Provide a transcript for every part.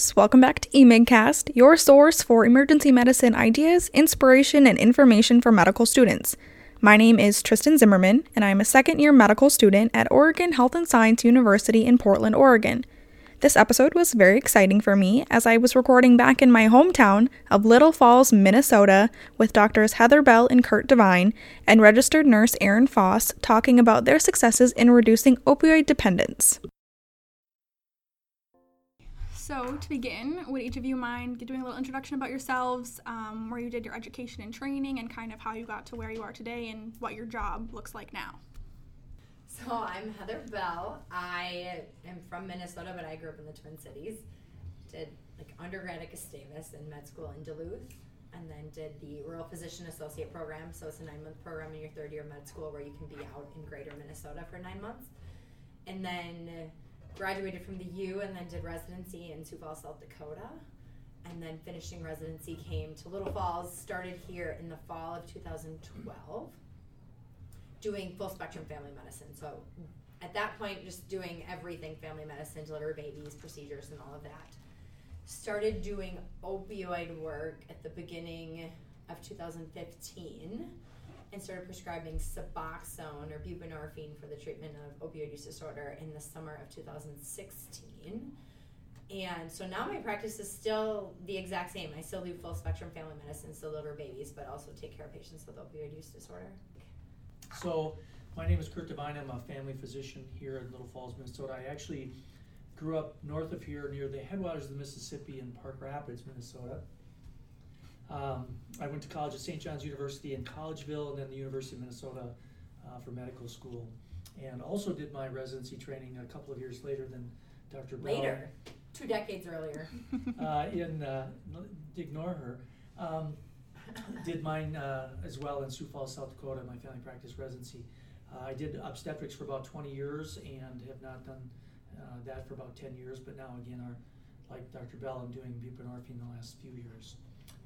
Welcome back to eMigCast, your source for emergency medicine ideas, inspiration, and information for medical students. My name is Tristan Zimmerman, and I am a second year medical student at Oregon Health and Science University in Portland, Oregon. This episode was very exciting for me as I was recording back in my hometown of Little Falls, Minnesota, with doctors Heather Bell and Kurt Devine and registered nurse Erin Foss talking about their successes in reducing opioid dependence. So, to begin, would each of you mind doing a little introduction about yourselves, um, where you did your education and training, and kind of how you got to where you are today and what your job looks like now? So, I'm Heather Bell. I am from Minnesota, but I grew up in the Twin Cities. Did like undergrad at Gustavus and med school in Duluth, and then did the Rural Physician Associate program. So, it's a nine month program in your third year of med school where you can be out in greater Minnesota for nine months. And then graduated from the U and then did residency in Sioux Falls, South Dakota. And then finishing residency came to Little Falls, started here in the fall of 2012, doing full spectrum family medicine. So at that point, just doing everything family medicine, deliver babies, procedures, and all of that. Started doing opioid work at the beginning of 2015 and started prescribing Suboxone or buprenorphine for the treatment of opioid use disorder in the summer of 2016. And so now my practice is still the exact same. I still do full spectrum family medicine, still deliver babies, but also take care of patients with opioid use disorder. So, my name is Kurt Devine. I'm a family physician here in Little Falls, Minnesota. I actually grew up north of here near the headwaters of the Mississippi in Park Rapids, Minnesota. Um, I went to college at St. John's University in Collegeville and then the University of Minnesota uh, for medical school. And also did my residency training a couple of years later than Dr. Brown. Later, two decades earlier. uh, in, uh, ignore her. Um, did mine uh, as well in Sioux Falls, South Dakota, my family practice residency. Uh, I did obstetrics for about 20 years and have not done uh, that for about 10 years, but now again, are, like Dr. Bell, I'm doing buprenorphine the last few years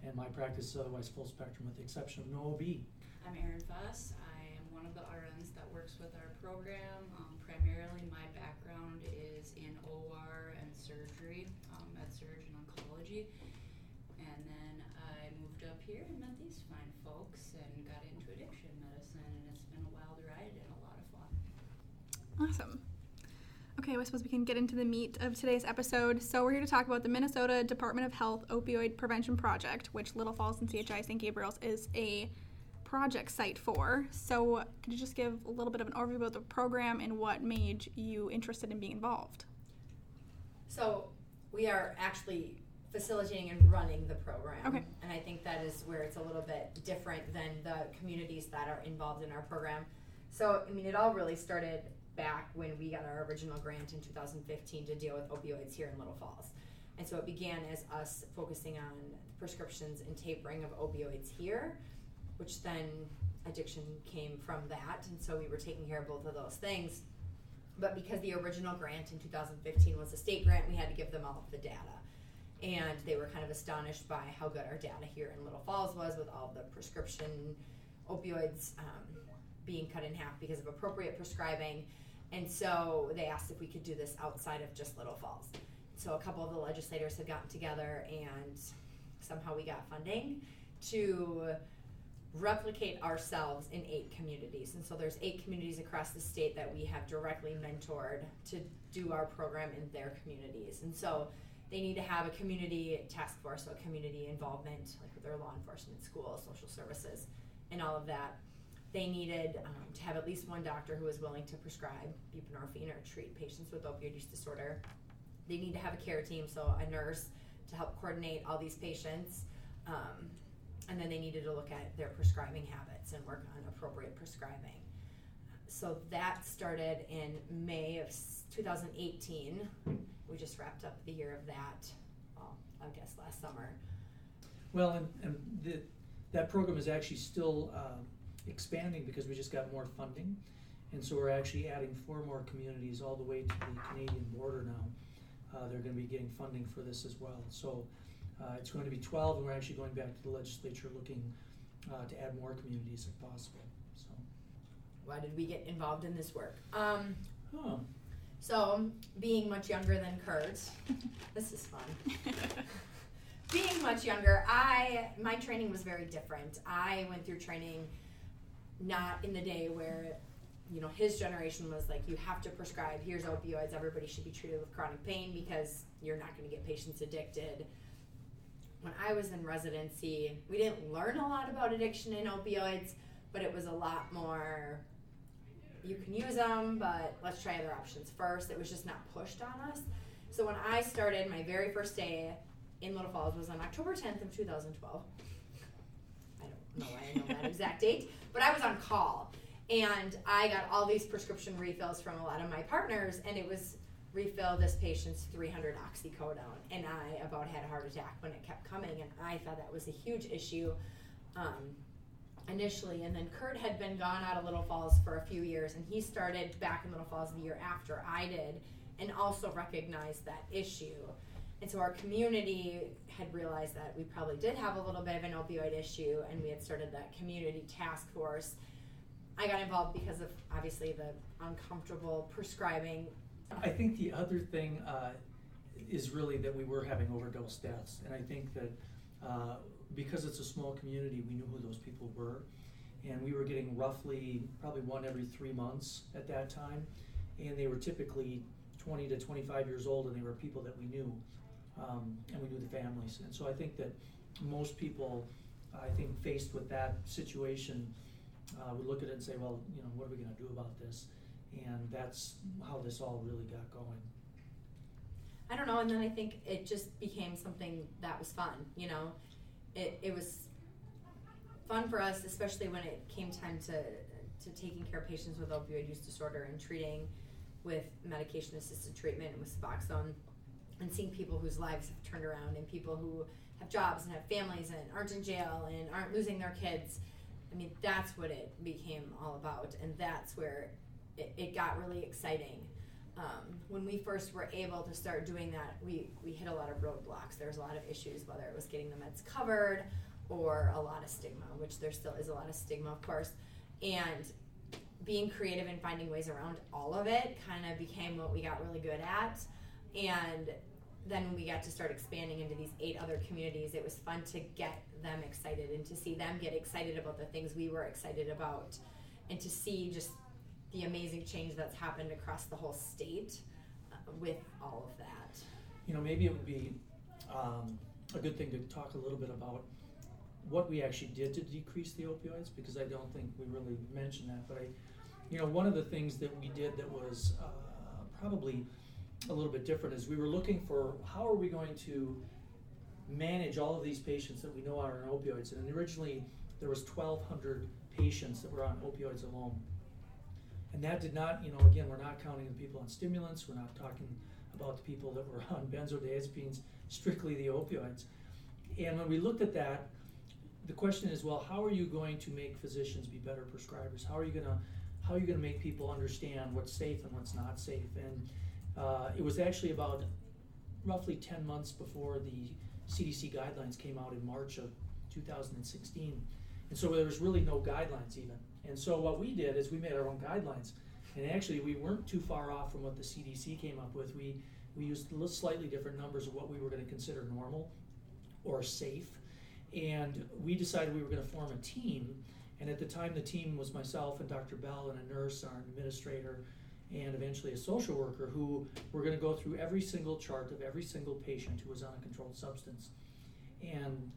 and my practice is otherwise full spectrum with the exception of no OB. I'm Erin Foss. I am one of the RNs that works with our program. Um, primarily, my background is in OR and surgery, um, med surg and oncology. And then I moved up here and met these fine folks and got into addiction medicine, and it's been a wild ride and a lot of fun. Awesome. Okay, I suppose we can get into the meat of today's episode. So, we're here to talk about the Minnesota Department of Health Opioid Prevention Project, which Little Falls and CHI St. Gabriel's is a project site for. So, could you just give a little bit of an overview about the program and what made you interested in being involved? So, we are actually facilitating and running the program. Okay. And I think that is where it's a little bit different than the communities that are involved in our program. So, I mean, it all really started back when we got our original grant in 2015 to deal with opioids here in Little Falls. And so it began as us focusing on prescriptions and tapering of opioids here, which then addiction came from that. And so we were taking care of both of those things. But because the original grant in 2015 was a state grant, we had to give them all of the data. And they were kind of astonished by how good our data here in Little Falls was with all the prescription opioids um, being cut in half because of appropriate prescribing and so they asked if we could do this outside of just Little Falls. So a couple of the legislators had gotten together and somehow we got funding to replicate ourselves in eight communities. And so there's eight communities across the state that we have directly mentored to do our program in their communities. And so they need to have a community task force, so community involvement, like with their law enforcement, schools, social services, and all of that they needed um, to have at least one doctor who was willing to prescribe buprenorphine or treat patients with opioid use disorder. They need to have a care team, so a nurse to help coordinate all these patients. Um, and then they needed to look at their prescribing habits and work on appropriate prescribing. So that started in May of 2018. We just wrapped up the year of that, well, I guess last summer. Well, and, and the, that program is actually still um, expanding because we just got more funding. And so we're actually adding four more communities all the way to the Canadian border now. Uh, they're going to be getting funding for this as well. So uh, it's going to be 12, and we're actually going back to the legislature looking uh, to add more communities if possible. So. Why did we get involved in this work? Um, huh. So, being much younger than Kurt, this is fun. being much younger, I my training was very different. I went through training not in the day where you know his generation was like you have to prescribe here's opioids everybody should be treated with chronic pain because you're not going to get patients addicted. When i was in residency we didn't learn a lot about addiction and opioids but it was a lot more you can use them but let's try other options first. It was just not pushed on us. So when i started my very first day in little falls was on october 10th of 2012 i don't know why i know that exact date but i was on call and I got all these prescription refills from a lot of my partners, and it was refill this patient's 300 oxycodone, and I about had a heart attack when it kept coming, and I thought that was a huge issue um, initially. And then Kurt had been gone out of Little Falls for a few years, and he started back in Little Falls the year after I did, and also recognized that issue. And so our community had realized that we probably did have a little bit of an opioid issue, and we had started that community task force. I got involved because of obviously the uncomfortable prescribing. I think the other thing uh, is really that we were having overdose deaths, and I think that uh, because it's a small community, we knew who those people were, and we were getting roughly probably one every three months at that time, and they were typically 20 to 25 years old, and they were people that we knew, um, and we knew the families, and so I think that most people, I think, faced with that situation uh, we look at it and say, well, you know, what are we going to do about this? And that's how this all really got going. I don't know, and then I think it just became something that was fun. You know, it it was fun for us, especially when it came time to to taking care of patients with opioid use disorder and treating with medication assisted treatment and with Suboxone, and seeing people whose lives have turned around and people who have jobs and have families and aren't in jail and aren't losing their kids I mean, that's what it became all about, and that's where it, it got really exciting. Um, when we first were able to start doing that, we, we hit a lot of roadblocks. There was a lot of issues, whether it was getting the meds covered or a lot of stigma, which there still is a lot of stigma, of course. And being creative and finding ways around all of it kind of became what we got really good at. And then we got to start expanding into these eight other communities, it was fun to get them excited and to see them get excited about the things we were excited about and to see just the amazing change that's happened across the whole state uh, with all of that. You know, maybe it would be um, a good thing to talk a little bit about what we actually did to decrease the opioids because I don't think we really mentioned that. But I, you know, one of the things that we did that was uh, probably a little bit different is we were looking for how are we going to manage all of these patients that we know are on opioids. And originally there was 1,200 patients that were on opioids alone. And that did not, you know, again, we're not counting the people on stimulants. We're not talking about the people that were on benzodiazepines, strictly the opioids. And when we looked at that, the question is, well, how are you going to make physicians be better prescribers? How are you going to how are you to make people understand what's safe and what's not safe? And uh, it was actually about roughly 10 months before the CDC guidelines came out in March of 2016. And so there was really no guidelines even. And so what we did is we made our own guidelines. And actually, we weren't too far off from what the CDC came up with. We, we used slightly different numbers of what we were going to consider normal or safe. And we decided we were going to form a team. And at the time, the team was myself and Dr. Bell and a nurse, our administrator, and eventually a social worker who were going to go through every single chart of every single patient who was on a controlled substance. And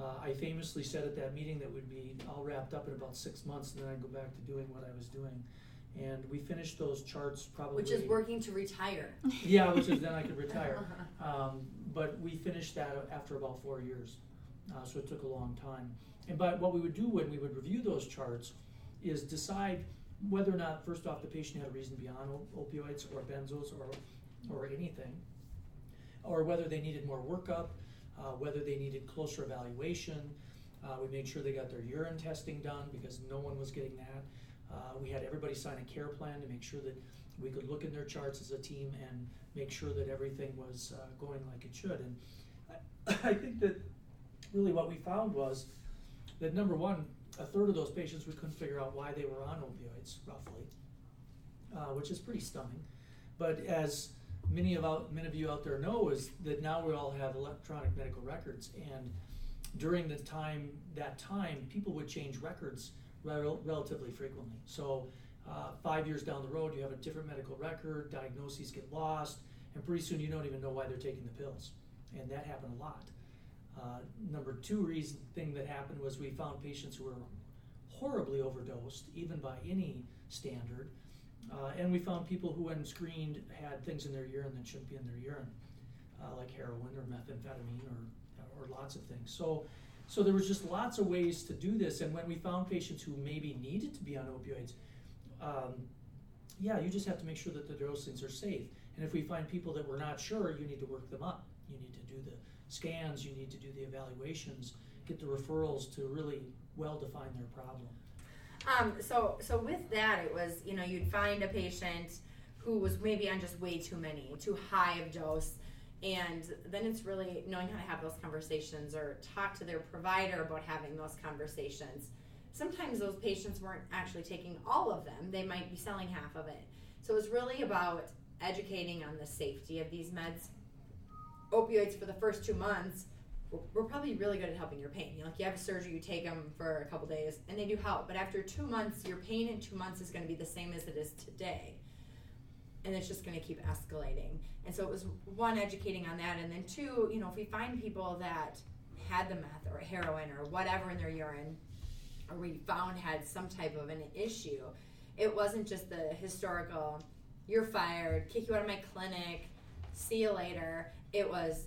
uh, I famously said at that meeting that would be all wrapped up in about six months, and then I'd go back to doing what I was doing. And we finished those charts probably. Which is working to retire. Yeah, which is then I could retire. Um, but we finished that after about four years, uh, so it took a long time. And but what we would do when we would review those charts is decide whether or not, first off, the patient had a reason beyond opioids or benzos or, or anything, or whether they needed more workup, uh, whether they needed closer evaluation. Uh, we made sure they got their urine testing done because no one was getting that. Uh, we had everybody sign a care plan to make sure that we could look in their charts as a team and make sure that everything was uh, going like it should. And I, I think that really what we found was that number one, a third of those patients we couldn't figure out why they were on opioids, roughly, uh, which is pretty stunning. But as many of out, many of you out there know, is that now we all have electronic medical records, and during the time that time, people would change records rel- relatively frequently. So. Uh, five years down the road, you have a different medical record, diagnoses get lost, and pretty soon you don't even know why they're taking the pills. And that happened a lot. Uh, number two reason thing that happened was we found patients who were horribly overdosed, even by any standard. Uh, and we found people who, when screened, had things in their urine that shouldn't be in their urine, uh, like heroin or methamphetamine or, or lots of things. So, so there was just lots of ways to do this. And when we found patients who maybe needed to be on opioids, um, yeah, you just have to make sure that the dosings are safe. And if we find people that we're not sure, you need to work them up. You need to do the scans, you need to do the evaluations, get the referrals to really well define their problem. Um, so so with that, it was you know you'd find a patient who was maybe on just way too many, too high of dose, and then it's really knowing how to have those conversations or talk to their provider about having those conversations. Sometimes those patients weren't actually taking all of them; they might be selling half of it. So it's really about educating on the safety of these meds. Opioids for the first two months we're probably really good at helping your pain. You know, like you have a surgery, you take them for a couple days, and they do help. But after two months, your pain in two months is going to be the same as it is today, and it's just going to keep escalating. And so it was one educating on that, and then two, you know, if we find people that had the meth or heroin or whatever in their urine, or we found had some type of an issue, it wasn't just the historical, you're fired, kick you out of my clinic, see you later. It was,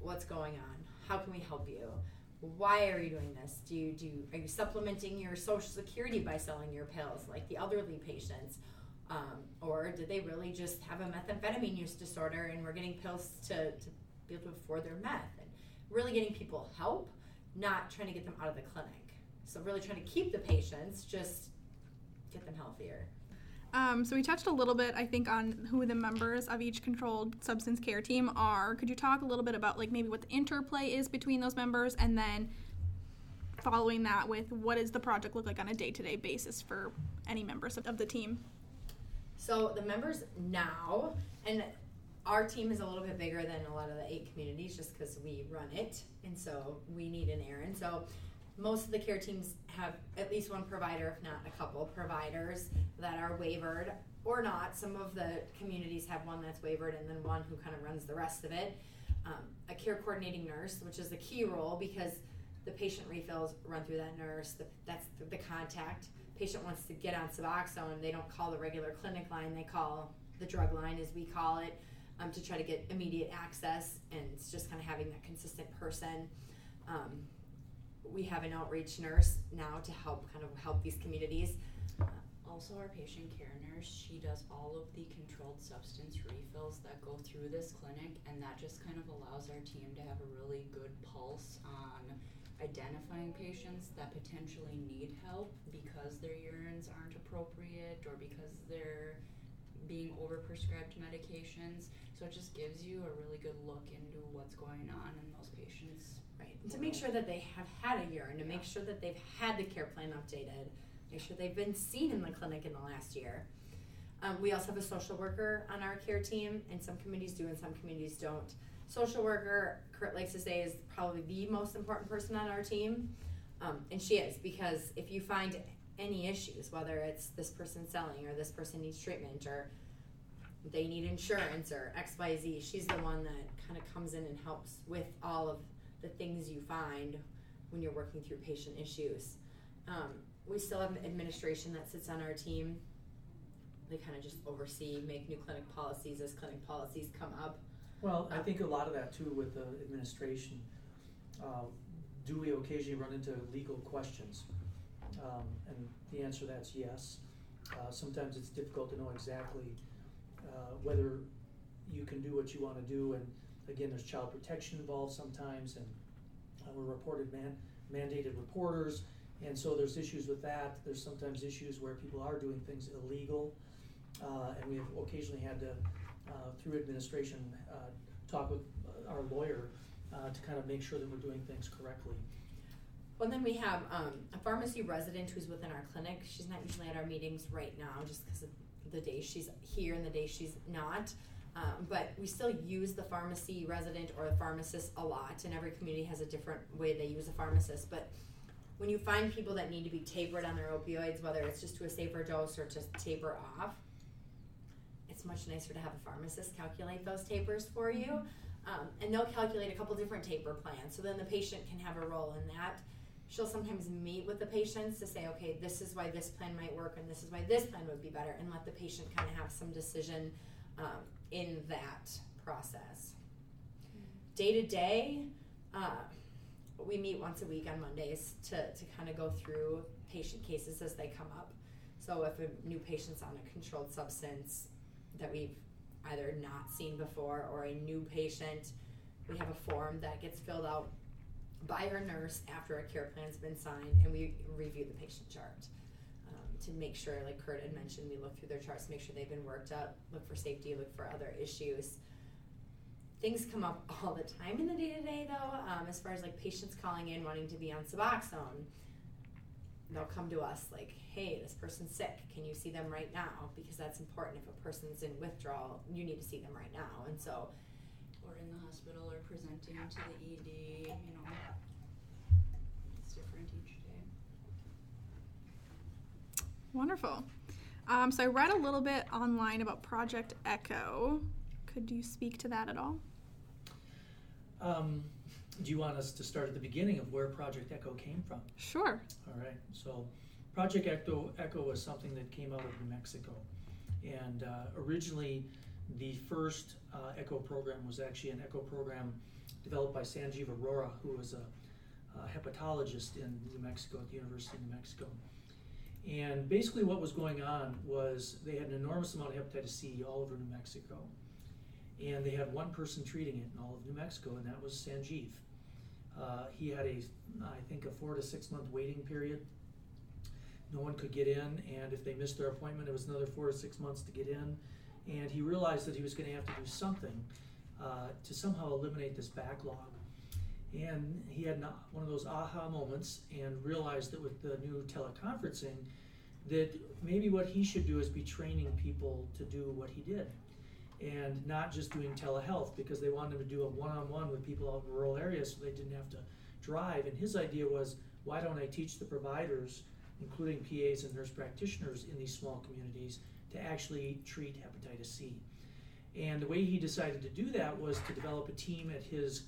what's going on? How can we help you? Why are you doing this? Do you do are you supplementing your social security by selling your pills like the elderly patients? Um, or did they really just have a methamphetamine use disorder and we're getting pills to, to be able to afford their meth and really getting people help, not trying to get them out of the clinic. So really trying to keep the patients, just get them healthier. Um, so we touched a little bit, I think, on who the members of each controlled substance care team are. Could you talk a little bit about like maybe what the interplay is between those members, and then following that with what does the project look like on a day-to-day basis for any members of, of the team? So the members now, and our team is a little bit bigger than a lot of the eight communities, just because we run it, and so we need an Erin. So most of the care teams have at least one provider, if not a couple providers that are waivered or not. Some of the communities have one that's waivered and then one who kind of runs the rest of it. Um, a care coordinating nurse, which is the key role because the patient refills run through that nurse. The, that's the, the contact. Patient wants to get on Suboxone, they don't call the regular clinic line. They call the drug line, as we call it, um, to try to get immediate access. And it's just kind of having that consistent person. Um, we have an outreach nurse now to help kind of help these communities. Uh, also, our patient care nurse, she does all of the controlled substance refills that go through this clinic, and that just kind of allows our team to have a really good pulse on identifying patients that potentially need help because their urines aren't appropriate or because they're being overprescribed medications. So it just gives you a really good look into what's going on in those patients to make sure that they have had a urine, to make sure that they've had the care plan updated, make sure they've been seen in the clinic in the last year. Um, we also have a social worker on our care team, and some communities do and some communities don't. Social worker, Kurt likes to say, is probably the most important person on our team, um, and she is because if you find any issues, whether it's this person selling or this person needs treatment or they need insurance or X, Y, Z, she's the one that kind of comes in and helps with all of the things you find when you're working through patient issues. Um, we still have administration that sits on our team. They kind of just oversee, make new clinic policies as clinic policies come up. Well, I think a lot of that too with the administration. Uh, do we occasionally run into legal questions? Um, and the answer to that's yes. Uh, sometimes it's difficult to know exactly uh, whether you can do what you want to do and Again, there's child protection involved sometimes, and uh, we're reported man, mandated reporters, and so there's issues with that. There's sometimes issues where people are doing things illegal, uh, and we have occasionally had to, uh, through administration, uh, talk with our lawyer uh, to kind of make sure that we're doing things correctly. Well, then we have um, a pharmacy resident who's within our clinic. She's not usually at our meetings right now just because of the day she's here and the day she's not. Um, but we still use the pharmacy resident or the pharmacist a lot, and every community has a different way they use a pharmacist. But when you find people that need to be tapered on their opioids, whether it's just to a safer dose or to taper off, it's much nicer to have a pharmacist calculate those tapers for you. Um, and they'll calculate a couple different taper plans. So then the patient can have a role in that. She'll sometimes meet with the patients to say, okay, this is why this plan might work and this is why this plan would be better, and let the patient kind of have some decision um, in that process. Day to day, uh, we meet once a week on Mondays to, to kind of go through patient cases as they come up. So if a new patient's on a controlled substance that we've either not seen before or a new patient, we have a form that gets filled out by our nurse after a care plan's been signed and we review the patient chart to make sure, like Kurt had mentioned, we look through their charts, to make sure they've been worked up, look for safety, look for other issues. Things come up all the time in the day to day, though, um, as far as like patients calling in wanting to be on Suboxone. They'll come to us like, hey, this person's sick. Can you see them right now? Because that's important. If a person's in withdrawal, you need to see them right now. And so, Or in the hospital or presenting to the ED, you know. It's different each day. Wonderful. Um, so I read a little bit online about Project Echo. Could you speak to that at all? Um, do you want us to start at the beginning of where Project Echo came from? Sure. All right, so Project Echo, Echo was something that came out of New Mexico. And uh, originally, the first uh, ECHO program was actually an ECHO program developed by Sanjeev Arora, who was a, a hepatologist in New Mexico at the University of New Mexico. And basically, what was going on was they had an enormous amount of hepatitis C all over New Mexico. And they had one person treating it in all of New Mexico, and that was Sanjeev. Uh, he had a, I think, a four to six month waiting period. No one could get in, and if they missed their appointment, it was another four to six months to get in. And he realized that he was going to have to do something uh, to somehow eliminate this backlog. And he had one of those aha moments and realized that with the new teleconferencing, that maybe what he should do is be training people to do what he did and not just doing telehealth because they wanted him to do a one-on-one with people out in rural areas so they didn't have to drive. And his idea was, why don't I teach the providers, including PAs and nurse practitioners in these small communities, to actually treat hepatitis C? And the way he decided to do that was to develop a team at his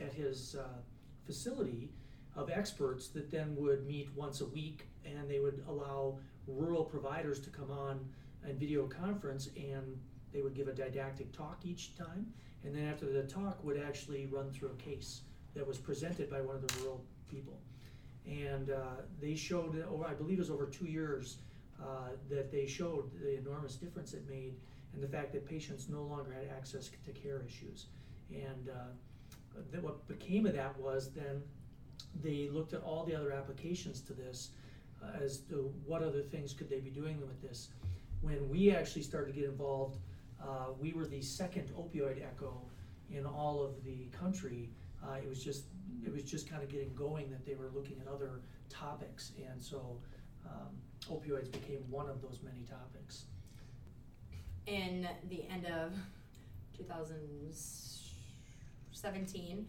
at his uh, facility of experts that then would meet once a week, and they would allow rural providers to come on and video conference and they would give a didactic talk each time, and then after the talk would actually run through a case that was presented by one of the rural people. And uh, they showed, over, I believe it was over two years, uh, that they showed the enormous difference it made and the fact that patients no longer had access to care issues. And uh, that what became of that was then they looked at all the other applications to this uh, as to what other things could they be doing with this. When we actually started to get involved, uh, we were the second opioid echo in all of the country. Uh, it was just it was just kind of getting going that they were looking at other topics, and so um, opioids became one of those many topics. in the end of 2017,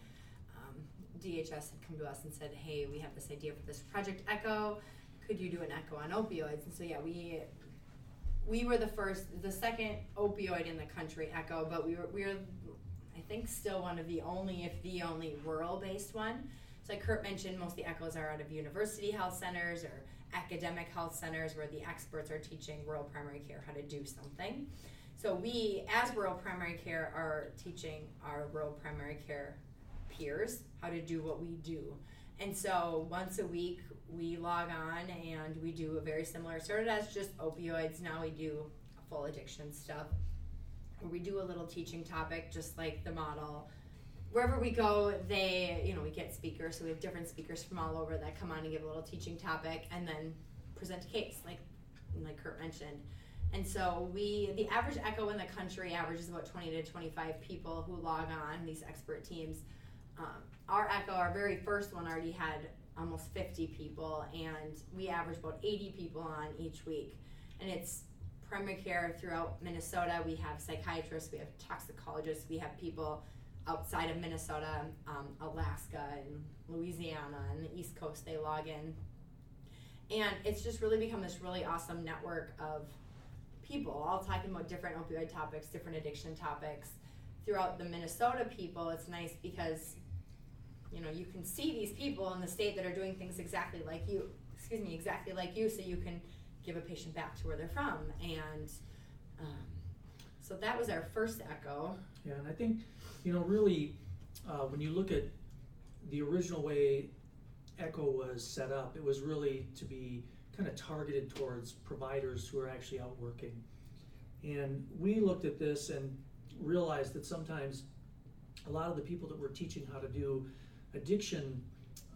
um, DHS had come to us and said, "Hey, we have this idea for this Project Echo. Could you do an echo on opioids?" And so yeah, we we were the first, the second opioid in the country, Echo, but we were we were I think still one of the only, if the only, rural-based one. So like Kurt mentioned, most of the echoes are out of university health centers or academic health centers where the experts are teaching rural primary care how to do something. So we, as rural primary care, are teaching our rural primary care peers how to do what we do. And so once a week we log on and we do a very similar. Started as just opioids. Now we do full addiction stuff. We do a little teaching topic, just like the model. Wherever we go, they, you know, we get speakers. So we have different speakers from all over that come on and give a little teaching topic, and then present a case, like like Kurt mentioned. And so we, the average echo in the country averages about 20 to 25 people who log on, these expert teams. Um, our echo, our very first one, already had almost 50 people, and we average about 80 people on each week. And it's primary care throughout Minnesota. We have psychiatrists, we have toxicologists, we have people outside of Minnesota, um, Alaska, and Louisiana, and the East Coast. They log in, and it's just really become this really awesome network of people. All talking about different opioid topics, different addiction topics. Throughout the Minnesota people, it's nice because you know you can see these people in the state that are doing things exactly like you excuse me exactly like you so you can give a patient back to where they're from. And um, so that was our first echo. Yeah, and I think, you know, really, uh, when you look at the original way Echo was set up, it was really to be kind of targeted towards providers who are actually out working. And we looked at this and realized that sometimes a lot of the people that were teaching how to do addiction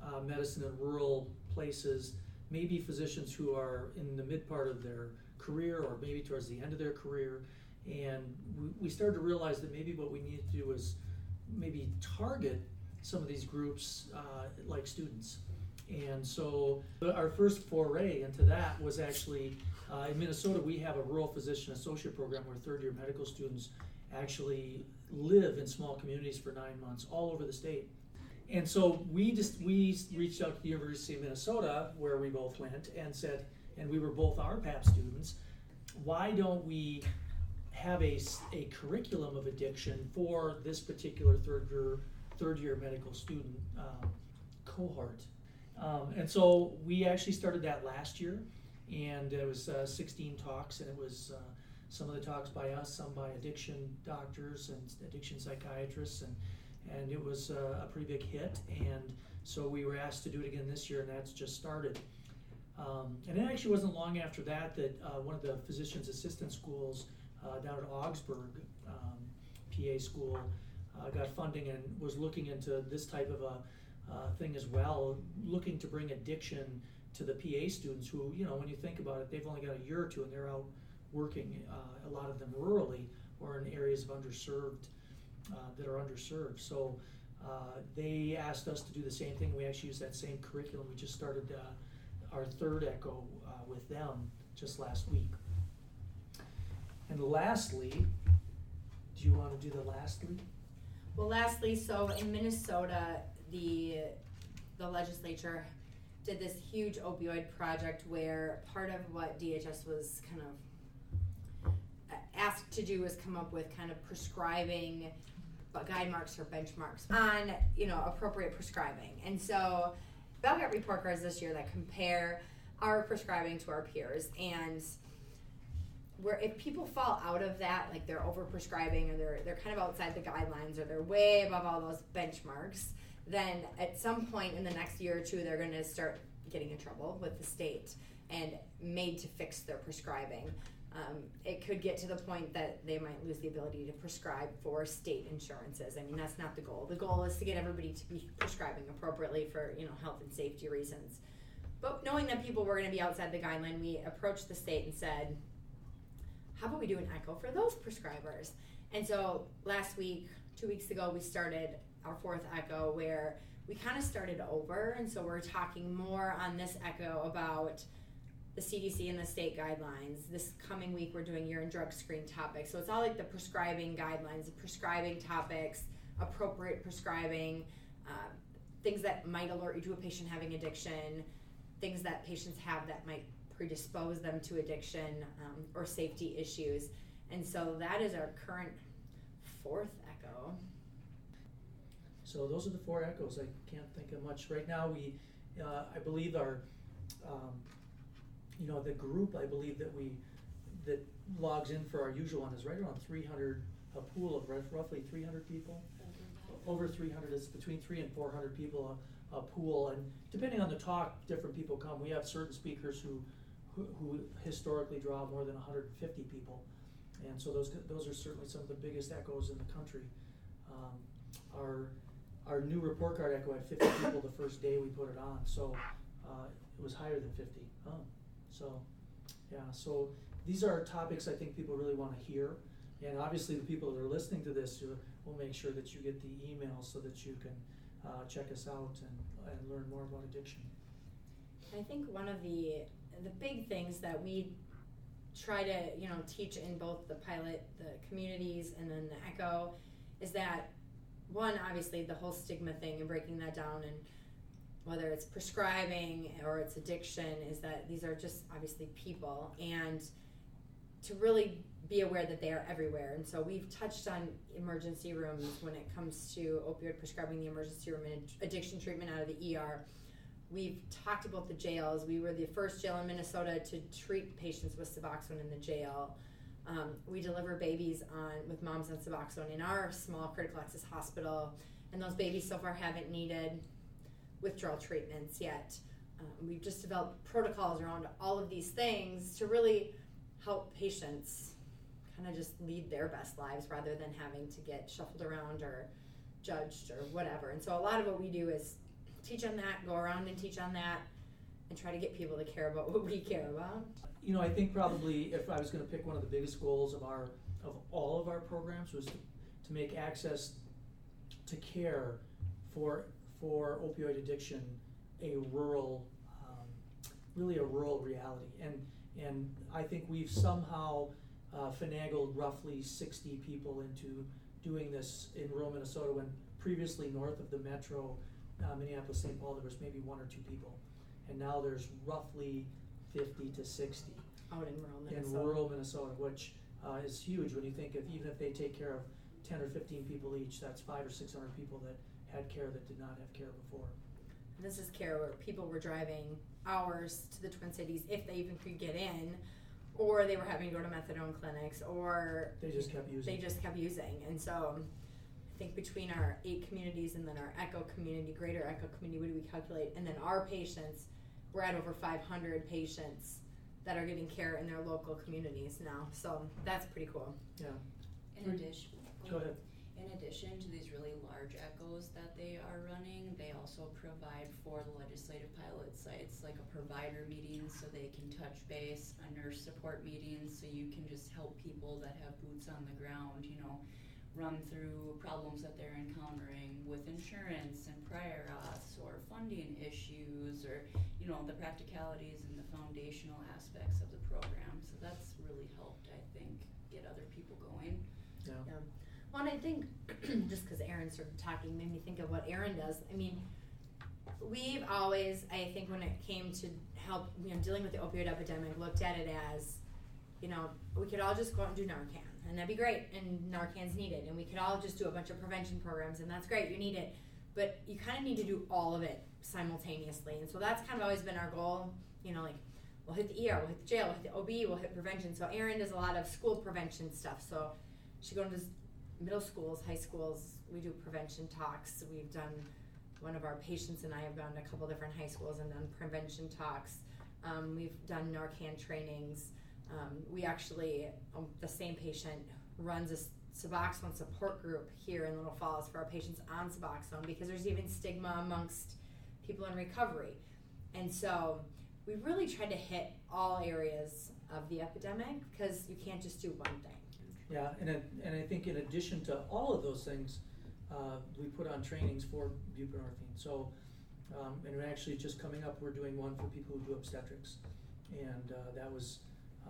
uh, medicine in rural places may be physicians who are in the mid part of their career or maybe towards the end of their career. And we, we started to realize that maybe what we needed to do was maybe target some of these groups uh, like students. And so our first foray into that was actually uh, in Minnesota, we have a rural physician associate program where third year medical students actually live in small communities for nine months all over the state. And so we just we reached out to the University of Minnesota where we both went and said, and we were both RPAP students, why don't we have a, a curriculum of addiction for this particular third year third year medical student um, cohort? Um, and so we actually started that last year, and it was uh, 16 talks, and it was uh, some of the talks by us, some by addiction doctors and addiction psychiatrists, and and it was uh, a pretty big hit. And so we were asked to do it again this year, and that's just started. Um, and it actually wasn't long after that that uh, one of the physician's assistant schools uh, down at Augsburg, um, PA school, uh, got funding and was looking into this type of a uh, thing as well, looking to bring addiction to the PA students who, you know, when you think about it, they've only got a year or two and they're out working, uh, a lot of them rurally or in areas of underserved, uh, that are underserved. So uh, they asked us to do the same thing. We actually used that same curriculum. We just started our third echo with them just last week. And lastly, do you want to do the lastly? well lastly so in minnesota the the legislature did this huge opioid project where part of what dhs was kind of uh, asked to do was come up with kind of prescribing guide marks or benchmarks on you know appropriate prescribing. And so Bell got report cards this year that compare our prescribing to our peers. And where if people fall out of that, like they're over prescribing or they're they're kind of outside the guidelines or they're way above all those benchmarks, then at some point in the next year or two they're going to start getting in trouble with the state and made to fix their prescribing. Um, it could get to the point that they might lose the ability to prescribe for state insurances. I mean, that's not the goal. The goal is to get everybody to be prescribing appropriately for you know health and safety reasons. But knowing that people were going to be outside the guideline, we approached the state and said, how about we do an echo for those prescribers? And so last week, two weeks ago, we started our fourth echo where we kind of started over. And so we're talking more on this echo about the CDC and the state guidelines. This coming week, we're doing urine drug screen topics. So it's all like the prescribing guidelines, the prescribing topics, appropriate prescribing, uh, things that might alert you to a patient having addiction, things that patients have that might predispose them to addiction um, or safety issues. And so that is our current fourth echo. So those are the four echoes. I can't think of much right now. We, uh, I believe our, um, you know, the group I believe that we that logs in for our usual one is right around 300. A pool of rough- roughly 300 people. Over 300 is between three and 400 people a, a pool, and depending on the talk, different people come. We have certain speakers who, who, who historically draw more than 150 people, and so those those are certainly some of the biggest echoes in the country. Um, our our new report card echo had 50 people the first day we put it on, so uh, it was higher than 50. Oh, so yeah, so these are topics I think people really want to hear, and obviously the people that are listening to this, uh, we'll make sure that you get the email so that you can uh, check us out and, and learn more about addiction. I think one of the the big things that we try to you know teach in both the pilot, the communities, and then the Echo, is that one obviously the whole stigma thing and breaking that down and whether it's prescribing or it's addiction is that these are just obviously people. And to really be aware that they are everywhere. And so we've touched on emergency rooms when it comes to opioid prescribing the emergency room and addiction treatment out of the er we've talked about the jails. We were the first jail in minnesota to treat patients with suboxone in the jail um, we deliver babies on with moms on suboxone in our small critical access hospital and those babies so far haven't needed withdrawal treatments yet. Um, we've just developed protocols around all of these things to really help patients kind of just lead their best lives rather than having to get shuffled around or judged or whatever. And so a lot of what we do is teach on that, go around and teach on that, and try to get people to care about what we care about. You know, I think probably if I was going to pick one of the biggest goals of our of all of our programs was to, to make access to care for for opioid addiction a rural, um, really a rural reality. And, and I think we've somehow uh, finagled roughly 60 people into doing this in rural Minnesota when previously north of the metro, uh, Minneapolis, St. Paul, there was maybe one or two people. And now there's roughly 50 to 60 out in rural Minnesota. in rural Minnesota, which uh, is huge when you think of even if they take care of 10 or 15 people each, that's five or 600 people that had care that did not have care before. This is care where people were driving hours to the Twin Cities if they even could get in, or they were having to go to methadone clinics, or they just kept using. They just kept using, and so I think between our eight communities and then our Echo community, Greater Echo community, what do we calculate? And then our patients, we're at over 500 patients that are getting care in their local communities now. So that's pretty cool. Yeah. In addition, go ahead. In addition to these really large echoes that they are running, they also provide for the legislative pilot sites like a provider meeting so they can touch base, a nurse support meeting so you can just help people that have boots on the ground, you know, run through problems that they're encountering with insurance and prior auths or funding issues or, you know, the practicalities and the foundational aspects of the program. So that's really helped, I think, get other people going. Yeah. yeah. Well, and I think just because Erin started talking made me think of what Erin does. I mean, we've always, I think, when it came to help, you know, dealing with the opioid epidemic, looked at it as, you know, we could all just go out and do Narcan, and that'd be great, and Narcan's needed, and we could all just do a bunch of prevention programs, and that's great, you need it, but you kind of need to do all of it simultaneously, and so that's kind of always been our goal, you know, like we'll hit the ER, we'll hit the jail, we'll hit the OB, we'll hit prevention. So Erin does a lot of school prevention stuff. So she goes to middle schools, high schools, we do prevention talks. We've done one of our patients and I have gone to a couple different high schools and done prevention talks. Um, we've done Narcan trainings. Um, we actually, um, the same patient runs a Suboxone support group here in Little Falls for our patients on Suboxone because there's even stigma amongst people in recovery. And so we really tried to hit all areas of the epidemic because you can't just do one thing. Yeah, and, and I think in addition to all of those things, uh, we put on trainings for buprenorphine. So, um, and actually just coming up, we're doing one for people who do obstetrics. And uh, that was,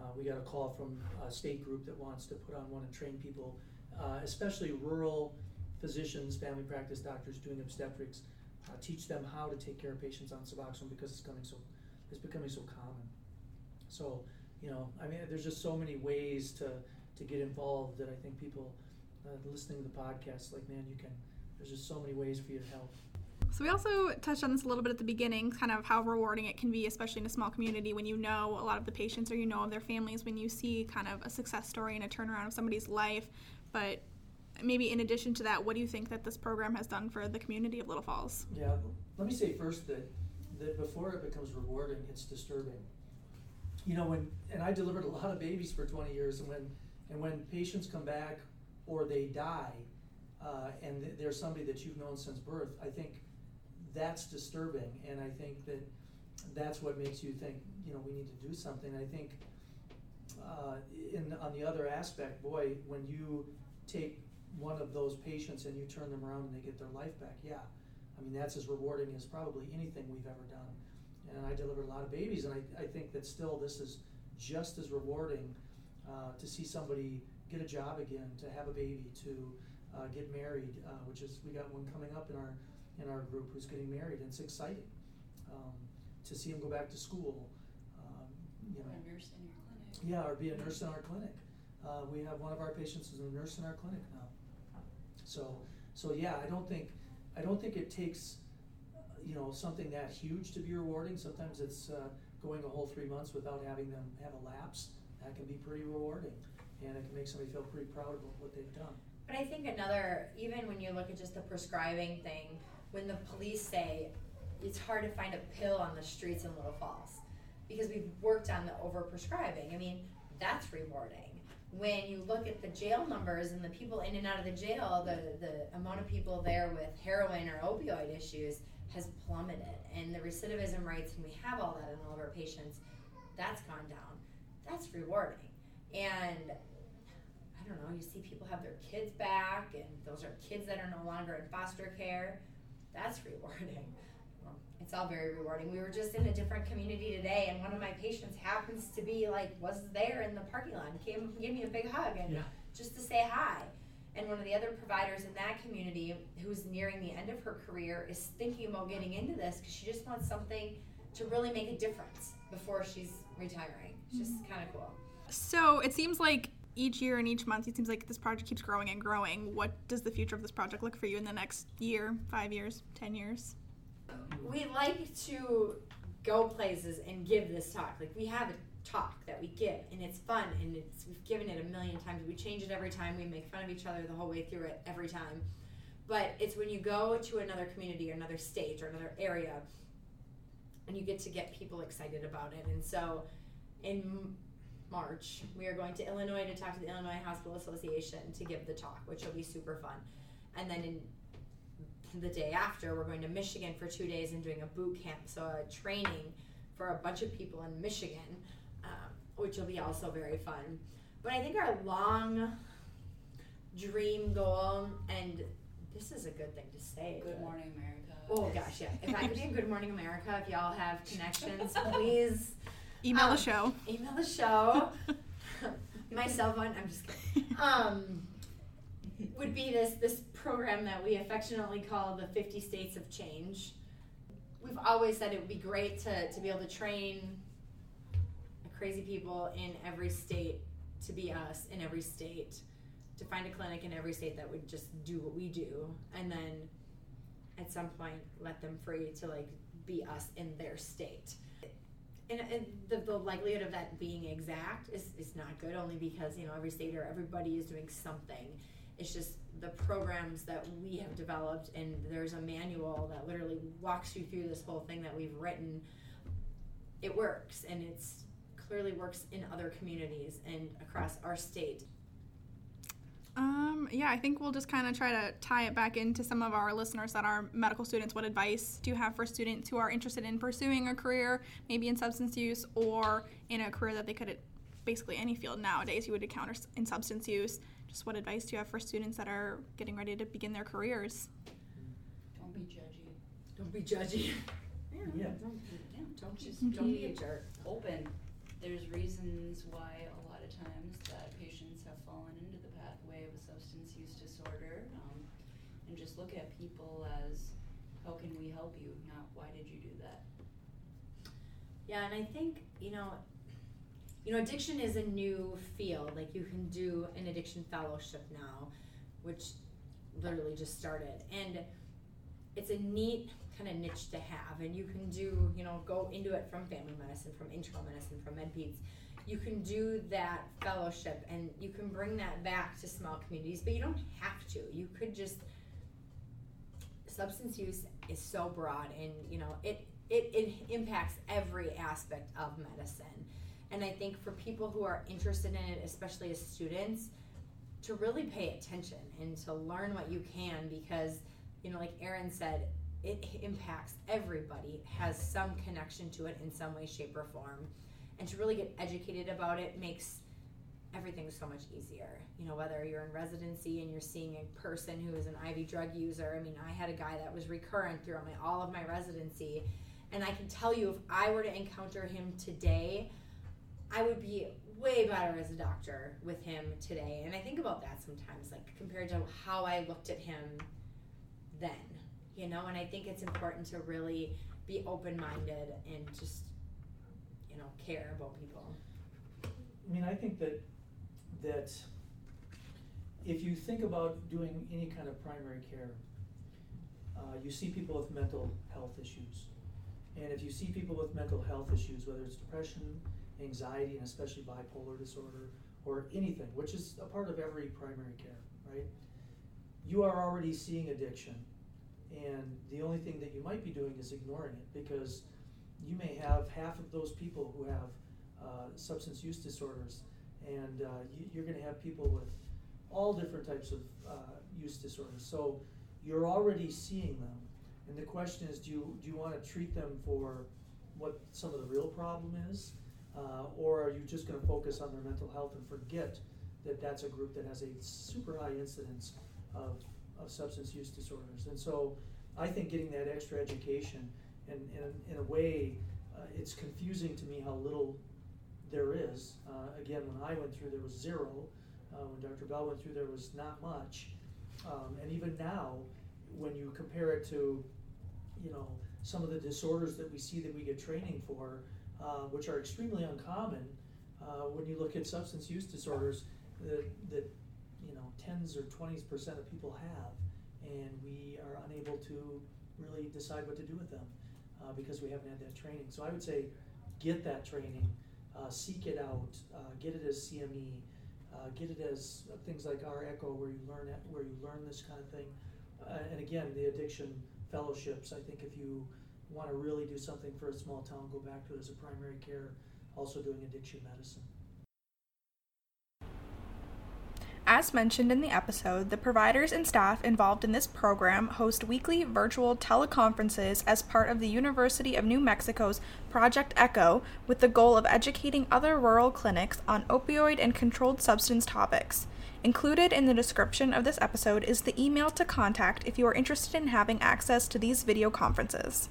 uh, we got a call from a state group that wants to put on one and train people, uh, especially rural physicians, family practice doctors doing obstetrics, uh, teach them how to take care of patients on Suboxone because it's coming so, it's becoming so common. So, you know, I mean, there's just so many ways to, to get involved that I think people uh, listening to the podcast, like, man, you can, there's just so many ways for you to help. So we also touched on this a little bit at the beginning, kind of how rewarding it can be, especially in a small community when you know a lot of the patients or you know of their families, when you see kind of a success story and a turnaround of somebody's life. But maybe in addition to that, what do you think that this program has done for the community of Little Falls? Yeah, let me say first that that before it becomes rewarding, it's disturbing. You know, when and I delivered a lot of babies for 20 years, and when and when patients come back or they die, uh, and th- there's somebody that you've known since birth, I think that's disturbing, and I think that that's what makes you think, you know, we need to do something. I think, uh, in on the other aspect, boy, when you take one of those patients and you turn them around and they get their life back, yeah, I mean that's as rewarding as probably anything we've ever done. And I delivered a lot of babies, and I, I think that still this is just as rewarding uh, to see somebody get a job again, to have a baby, to uh, get married, uh, which is we got one coming up in our in our group who's getting married, and it's exciting um, to see him go back to school. Um, you Or know, a nurse in your clinic. yeah, or be a nurse in our clinic. Uh, we have one of our patients who's a nurse in our clinic now. So, so yeah, I don't think, I don't think it takes, uh, you know, something that huge to be rewarding. Sometimes it's uh, going a whole three months without having them have a lapse. That can be pretty rewarding, and it can make somebody feel pretty proud of what they've done. But I think another, even when you look at just the prescribing thing, when the police say it's hard to find a pill on the streets in Little Falls because we've worked on the overprescribing. I mean, that's rewarding. When you look at the jail numbers and the people in and out of the jail, the, the amount of people there with heroin or opioid issues has plummeted. And the recidivism rates, and we have all that in all of our patients, that's gone down. That's rewarding. And I don't know, you see people have their kids back, and those are kids that are no longer in foster care. That's rewarding. It's all very rewarding. We were just in a different community today, and one of my patients happens to be like, was there in the parking lot, and came and gave me a big hug, and Yeah. just to say hi. And one of the other providers in that community, who's nearing the end of her career, is thinking about getting into this because she just wants something to really make a difference before she's retiring. It's just mm-hmm. kind of cool. So it seems like each year and each month, it seems like this project keeps growing and growing. What does the future of this project look for you in the next year, five years, ten years? we like to go places and give this talk. Like we have a talk that we give, and it's fun, and it's we've given it a million times. We change it every time. We make fun of each other the whole way through it every time. But it's when you go to another community or another state or another area, and you get to get people excited about it. And so, in March, we are going to Illinois to talk to the Illinois Hospital Association to give the talk, which will be super fun. And then in the day after, we're going to Michigan for two days and doing a boot camp, so a training for a bunch of people in Michigan, um, which will be also very fun. But I think our long dream goal, and this is a good thing to say. Good morning, America. Oh gosh, yeah. If I could be in Good Morning America, if y'all have connections, please Email Um, the show. email the show. My cell phone. I'm just kidding. Um, would be this this program that we affectionately call the 50 States of Change. We've always said it would be great to, to be able to train crazy people in every state to be us in every state, to find a clinic in every state that would just do what we do, and then at some point let them free to like be us in their state. And, and the, the likelihood of that being exact is, is not good only because you know every state or everybody is doing something. It's just the programs that we have developed and there's a manual that literally walks you through this whole thing that we've written. It works and it's clearly works in other communities and across our state Um, yeah, I think we'll just kind of try to tie it back into some of our listeners that are medical students. What advice do you have for students who are interested in pursuing a career, maybe in substance use or in a career that they could, basically any field nowadays you would encounter in substance use? Just what advice do you have for students that are getting ready to begin their careers? Don't be judgy. don't be judgy Yeah. don't, Yeah, don't just Just don't be a jerk open. There's reasons why a lot of times that patients have fallen into the pathway of a substance use disorder. Um, and just look at people as how can we help you, not why did you do that? Yeah, and I think, you know, you know, addiction is a new field. Like you can do an addiction fellowship now, which literally just started. And it's a neat kind of niche to have. And you can do, you know, go into it from family medicine, from internal medicine, from medpeds. You can do that fellowship and you can bring that back to small communities, but you don't have to. You could just substance use is so broad and you know it it, it impacts every aspect of medicine. And I think for people who are interested in it, especially as students, to really pay attention and to learn what you can because, you know, like Erin said, it impacts everybody, has some connection to it in some way, shape, or form. And to really get educated about it makes everything so much easier. You know, whether you're in residency and you're seeing a person who is an IV drug user. I mean, I had a guy that was recurrent throughout my all of my residency, and I can tell you if I were to encounter him today, I would be way better as a doctor with him today. And I think about that sometimes, like compared to how I looked at him then, you know. And I think it's important to really be open minded and just, you know, care about people. I mean, I think that that if you think about doing any kind of primary care, uh, you see people with mental health issues. And if you see people with mental health issues, whether it's depression, anxiety, and especially bipolar disorder, or anything, which is a part of every primary care, right? You are already seeing addiction. And the only thing that you might be doing is ignoring it because you may have half of those people who have uh, substance use disorders, and uh, you, are going to have people with all different types of uh, use disorders. So you're already seeing them. And the question is, do you, do you want to treat them for what some of the real problem is? Uh, or are you just going to focus on their mental health and forget that that's a group that has a super high incidence of, of substance use disorders? And so I think getting that extra education, and, and in a way, uh, it's confusing to me how little there is. Uh, again, when I went through, there was zero. Uh, when Dr. Bell went through, there was not much. Um, and even now, when you compare it to, you know, some of the disorders that we see that we get training for, uh, which are extremely uncommon, uh, when you look at substance use disorders that, that you know tens or twenties percent of people have, and we are unable to really decide what to do with them uh, because we haven't had that training. So I would say, get that training, uh, seek it out, uh, get it as CME. Uh, get it as things like our Echo, where you learn it, where you learn this kind of thing. Uh, and again, the addiction fellowships. I think if you want to really do something for a small town, go back to it as a primary care, also doing addiction medicine. As mentioned in the episode, the providers and staff involved in this program host weekly virtual teleconferences as part of the University of New Mexico's Project ECHO with the goal of educating other rural clinics on opioid and controlled substance topics. Included in the description of this episode is the email to contact if you are interested in having access to these video conferences.